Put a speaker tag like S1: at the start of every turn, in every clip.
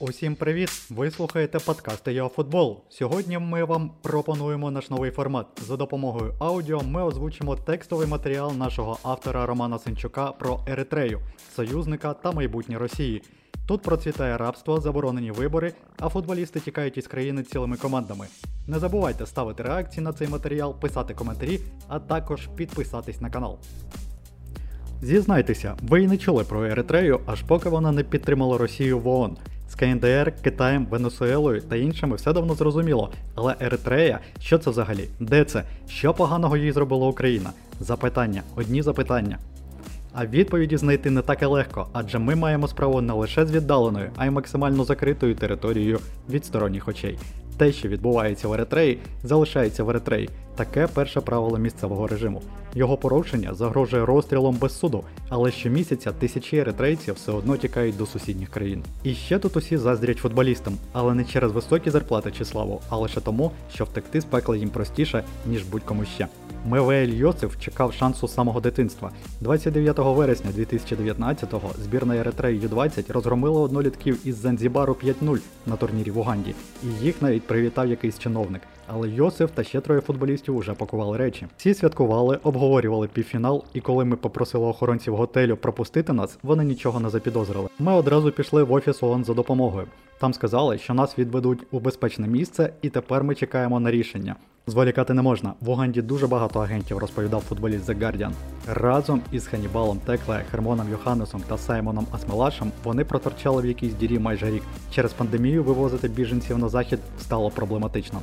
S1: Усім привіт! Ви слухаєте подкасти ЮАФутбол. Сьогодні ми вам пропонуємо наш новий формат. За допомогою аудіо ми озвучимо текстовий матеріал нашого автора Романа Сенчука про Еритрею, союзника та майбутнє Росії. Тут процвітає рабство, заборонені вибори, а футболісти тікають із країни цілими командами. Не забувайте ставити реакції на цей матеріал, писати коментарі, а також підписатись на канал. Зізнайтеся, ви й не чули про Еритрею, аж поки вона не підтримала Росію в ООН. З КНДР, Китаєм, Венесуелою та іншими все давно зрозуміло. Але Еритрея, що це взагалі? Де це? Що поганого їй зробила Україна? Запитання, одні запитання. А відповіді знайти не так і легко, адже ми маємо справу не лише з віддаленою, а й максимально закритою територією від сторонніх очей. Те, що відбувається в Еритреї, залишається в Еритреї. Таке перше правило місцевого режиму. Його порушення загрожує розстрілом без суду, але щомісяця тисячі еритрейців все одно тікають до сусідніх країн. І ще тут усі заздрять футболістам, але не через високі зарплати чи славу, а лише тому, що втекти з пекла їм простіше, ніж будь-кому ще. Мевеель Йосиф чекав шансу з самого дитинства. 29 вересня 2019-го збірна Еритреї Ю-20 розгромила однолітків із Занзібару 5-0 на турнірі в Уганді, і їх навіть привітав якийсь чиновник. Але Йосиф та ще троє футболістів уже пакували речі. Всі святкували, обговорювали півфінал, і коли ми попросили охоронців готелю пропустити нас, вони нічого не запідозрили. Ми одразу пішли в офіс ООН за допомогою. Там сказали, що нас відведуть у безпечне місце, і тепер ми чекаємо на рішення. Зволікати не можна. В Уганді дуже багато агентів, розповідав футболіст The Guardian. Разом із Ханібалом Текле, Хермоном Йоханнесом та Саймоном Асмелашем вони проторчали в якійсь дірі майже рік. Через пандемію вивозити біженців на захід стало проблематично.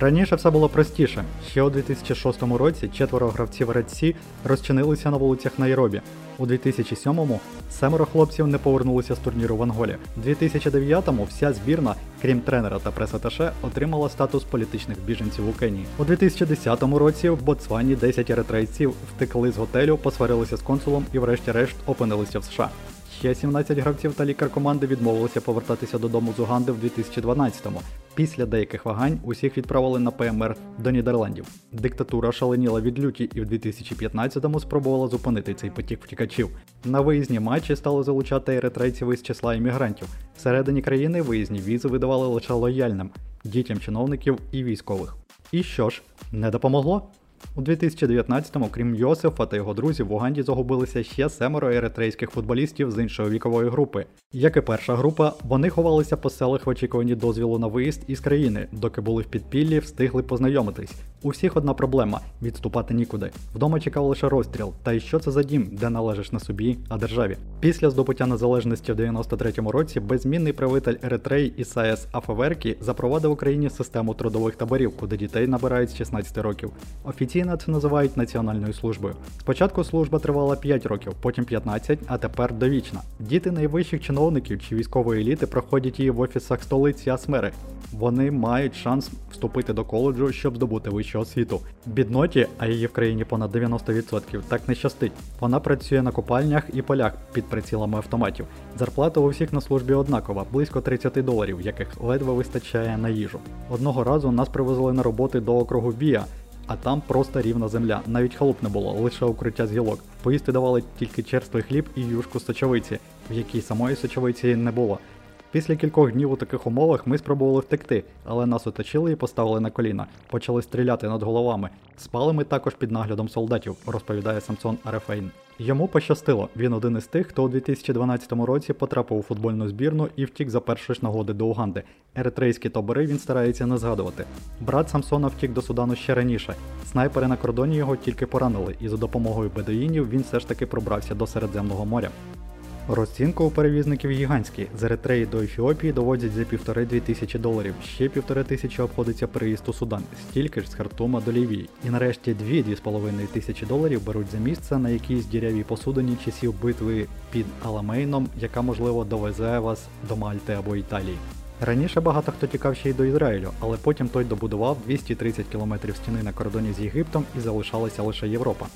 S1: Раніше все було простіше. Ще у 2006 році четверо гравців Red Sea розчинилися на вулицях Найробі. У 2007-му семеро хлопців не повернулися з турніру в Анголі. У 2009-му вся збірна, крім тренера та пресаташе, отримала статус політичних біженців у Кенії. У 2010 році в Ботсвані 10 еритрейців втекли з готелю, посварилися з консулом і, врешті-решт, опинилися в США. Ще 17 гравців та лікар команди відмовилися повертатися додому з Уганди в 2012-му. Після деяких вагань усіх відправили на ПМР до Нідерландів. Диктатура шаленіла від люті і в 2015-му спробувала зупинити цей потік втікачів. На виїзні матчі стали залучати еритрейців із числа іммігрантів. Всередині країни виїзні візи видавали лише лояльним дітям чиновників і військових. І що ж, не допомогло? У 2019-му, крім Йосифа та його друзів, в Уганді загубилися ще семеро еритрейських футболістів з іншої вікової групи. Як і перша група, вони ховалися по селах в очікуванні дозвілу на виїзд із країни, доки були в підпіллі, встигли познайомитись. У всіх одна проблема відступати нікуди. Вдома чекав лише розстріл. Та й що це за дім, де належиш не собі, а державі? Після здобуття незалежності в 93-му році беззмінний правитель Еритреї Ісаєс Афеверкі запровадив Україні систему трудових таборів, куди дітей набирають з 16 років. Офіційно це називають національною службою. Спочатку служба тривала 5 років, потім 15, а тепер довічна. Діти найвищих чиновників чи військової еліти проходять її в офісах столиці Асмери. Вони мають шанс вступити до коледжу, щоб здобути вищу освіту. Бідноті, а її в країні понад 90%, так не щастить. Вона працює на купальнях і полях під прицілами автоматів. Зарплата у всіх на службі однакова, близько 30 доларів, яких ледве вистачає на їжу. Одного разу нас привезли на роботи до округу Вія. А там просто рівна земля, навіть халуп не було, лише укриття з гілок. Поїсти давали тільки черствий хліб і юшку сочовиці, в якій самої сочовиці не було. Після кількох днів у таких умовах ми спробували втекти, але нас оточили і поставили на коліна, почали стріляти над головами. Спали ми також під наглядом солдатів, розповідає Самсон Арефейн. Йому пощастило, він один із тих, хто у 2012 році потрапив у футбольну збірну і втік за першої ж нагоди до Уганди. Еритрейські табори він старається не згадувати. Брат Самсона втік до Судану ще раніше. Снайпери на кордоні його тільки поранили, і за допомогою бедуїнів він все ж таки пробрався до Середземного моря. Розцінка у перевізників гігантські. З Еритреї до Ефіопії доводять за півтори-дві тисячі доларів. Ще півтори тисячі обходиться переїзд у Судан, стільки ж з Хартума до Лівії. І нарешті дві-дві з половиною тисячі доларів беруть за місце на якійсь дірявій посудині часів битви під Аламейном, яка можливо довезе вас до Мальти або Італії. Раніше багато хто тікав ще й до Ізраїлю, але потім той добудував 230 км стіни на кордоні з Єгиптом і залишалася лише Європа.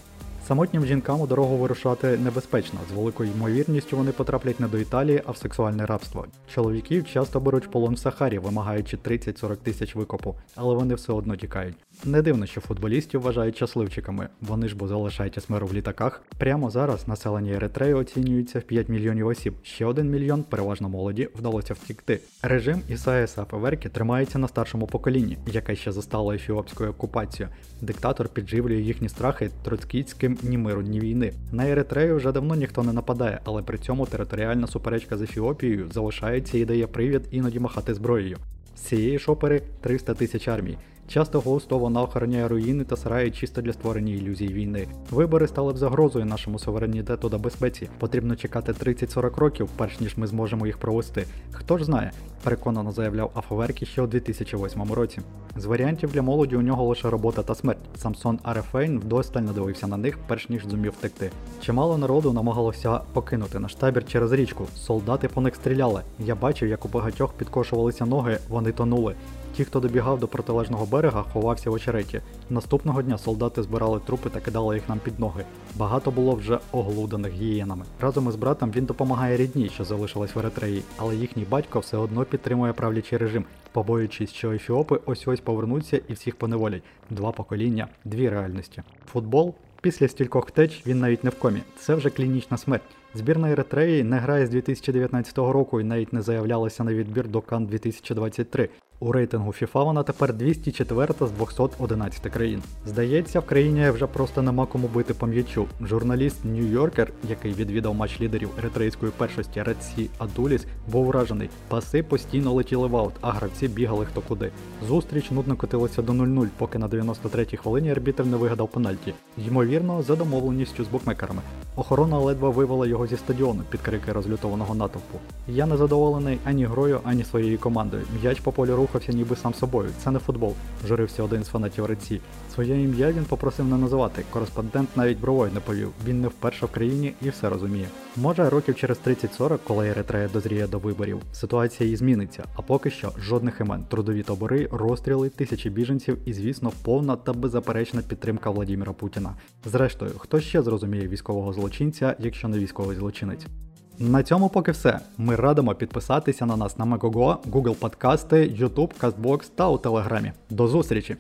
S1: Самотнім жінкам у дорогу вирушати небезпечно. З великою ймовірністю вони потраплять не до Італії, а в сексуальне рабство. Чоловіків часто беруть полон в Сахарі, вимагаючи 30-40 тисяч викопу, але вони все одно тікають. Не дивно, що футболістів вважають щасливчиками. Вони ж бо залишають смеру в літаках. Прямо зараз населення Еритреї оцінюється в 5 мільйонів осіб. Ще один мільйон, переважно молоді, вдалося втікти. Режим Ісаєса Феверки тримається на старшому поколінні, яке ще застало ефіопською окупацією. Диктатор підживлює їхні страхи троцкітським ні миру, ні війни. На Еритрею вже давно ніхто не нападає, але при цьому територіальна суперечка з Ефіопією залишається і дає привід іноді махати зброєю. Цієї шопери 300 тисяч армій. Часто густо вона охороняє руїни та сараї чисто для створення ілюзій війни. Вибори стали б загрозою нашому суверенітету та безпеці. Потрібно чекати 30-40 років, перш ніж ми зможемо їх провести. Хто ж знає, переконано заявляв Афоверкі ще у 2008 році. З варіантів для молоді у нього лише робота та смерть. Самсон Арефейн вдосталь надивився на них, перш ніж зумів втекти. Чимало народу намагалося покинути наш табір через річку. Солдати по них стріляли. Я бачив, як у багатьох підкошувалися ноги, вони тонули. Ті, хто добігав до протилежного берега, ховався в очереті. Наступного дня солдати збирали трупи та кидали їх нам під ноги. Багато було вже оглуданих гієнами. Разом із братом він допомагає рідні, що залишилась в Еритреї, але їхній батько все одно підтримує правлячий режим, побоюючись, що ефіопи ось ось повернуться і всіх поневолять. Два покоління, дві реальності. Футбол. Після стількох втеч він навіть не в комі. Це вже клінічна смерть. Збірна Еритреї не грає з 2019 року і навіть не заявлялася на відбір до Кан 2023. У рейтингу FIFA вона тепер 204 з 211 країн. Здається, в країні вже просто нема кому бити по м'ячу. Журналіст Нью-Йоркер, який відвідав матч лідерів еритрейської першості Редсі Адуліс, був вражений. Паси постійно летіли в аут, а гравці бігали хто куди. Зустріч нудно котилася до 0-0, поки на 93-й хвилині арбітр не вигадав пенальті. Ймовірно, за домовленістю з букмекерами. Охорона ледве вивела його зі стадіону під крики розлютованого натовпу. Я не задоволений ані грою, ані своєю командою. М'яч по полю рухався ніби сам собою. Це не футбол, журився один з фанатів Реці. Своє ім'я він попросив не називати. Кореспондент навіть бровою не повів. Він не вперше в країні і все розуміє. Може, років через 30-40, коли Еритрея дозріє до виборів, ситуація і зміниться. А поки що жодних імен, трудові табори, розстріли, тисячі біженців і, звісно, повна та беззаперечна підтримка Владіміра Путіна. Зрештою, хто ще зрозуміє військового злочинця, якщо не військовий злочинець? На цьому поки все. Ми радимо підписатися на нас на Megogo, Google Подкасти, YouTube, CastBox та у Телеграмі. До зустрічі!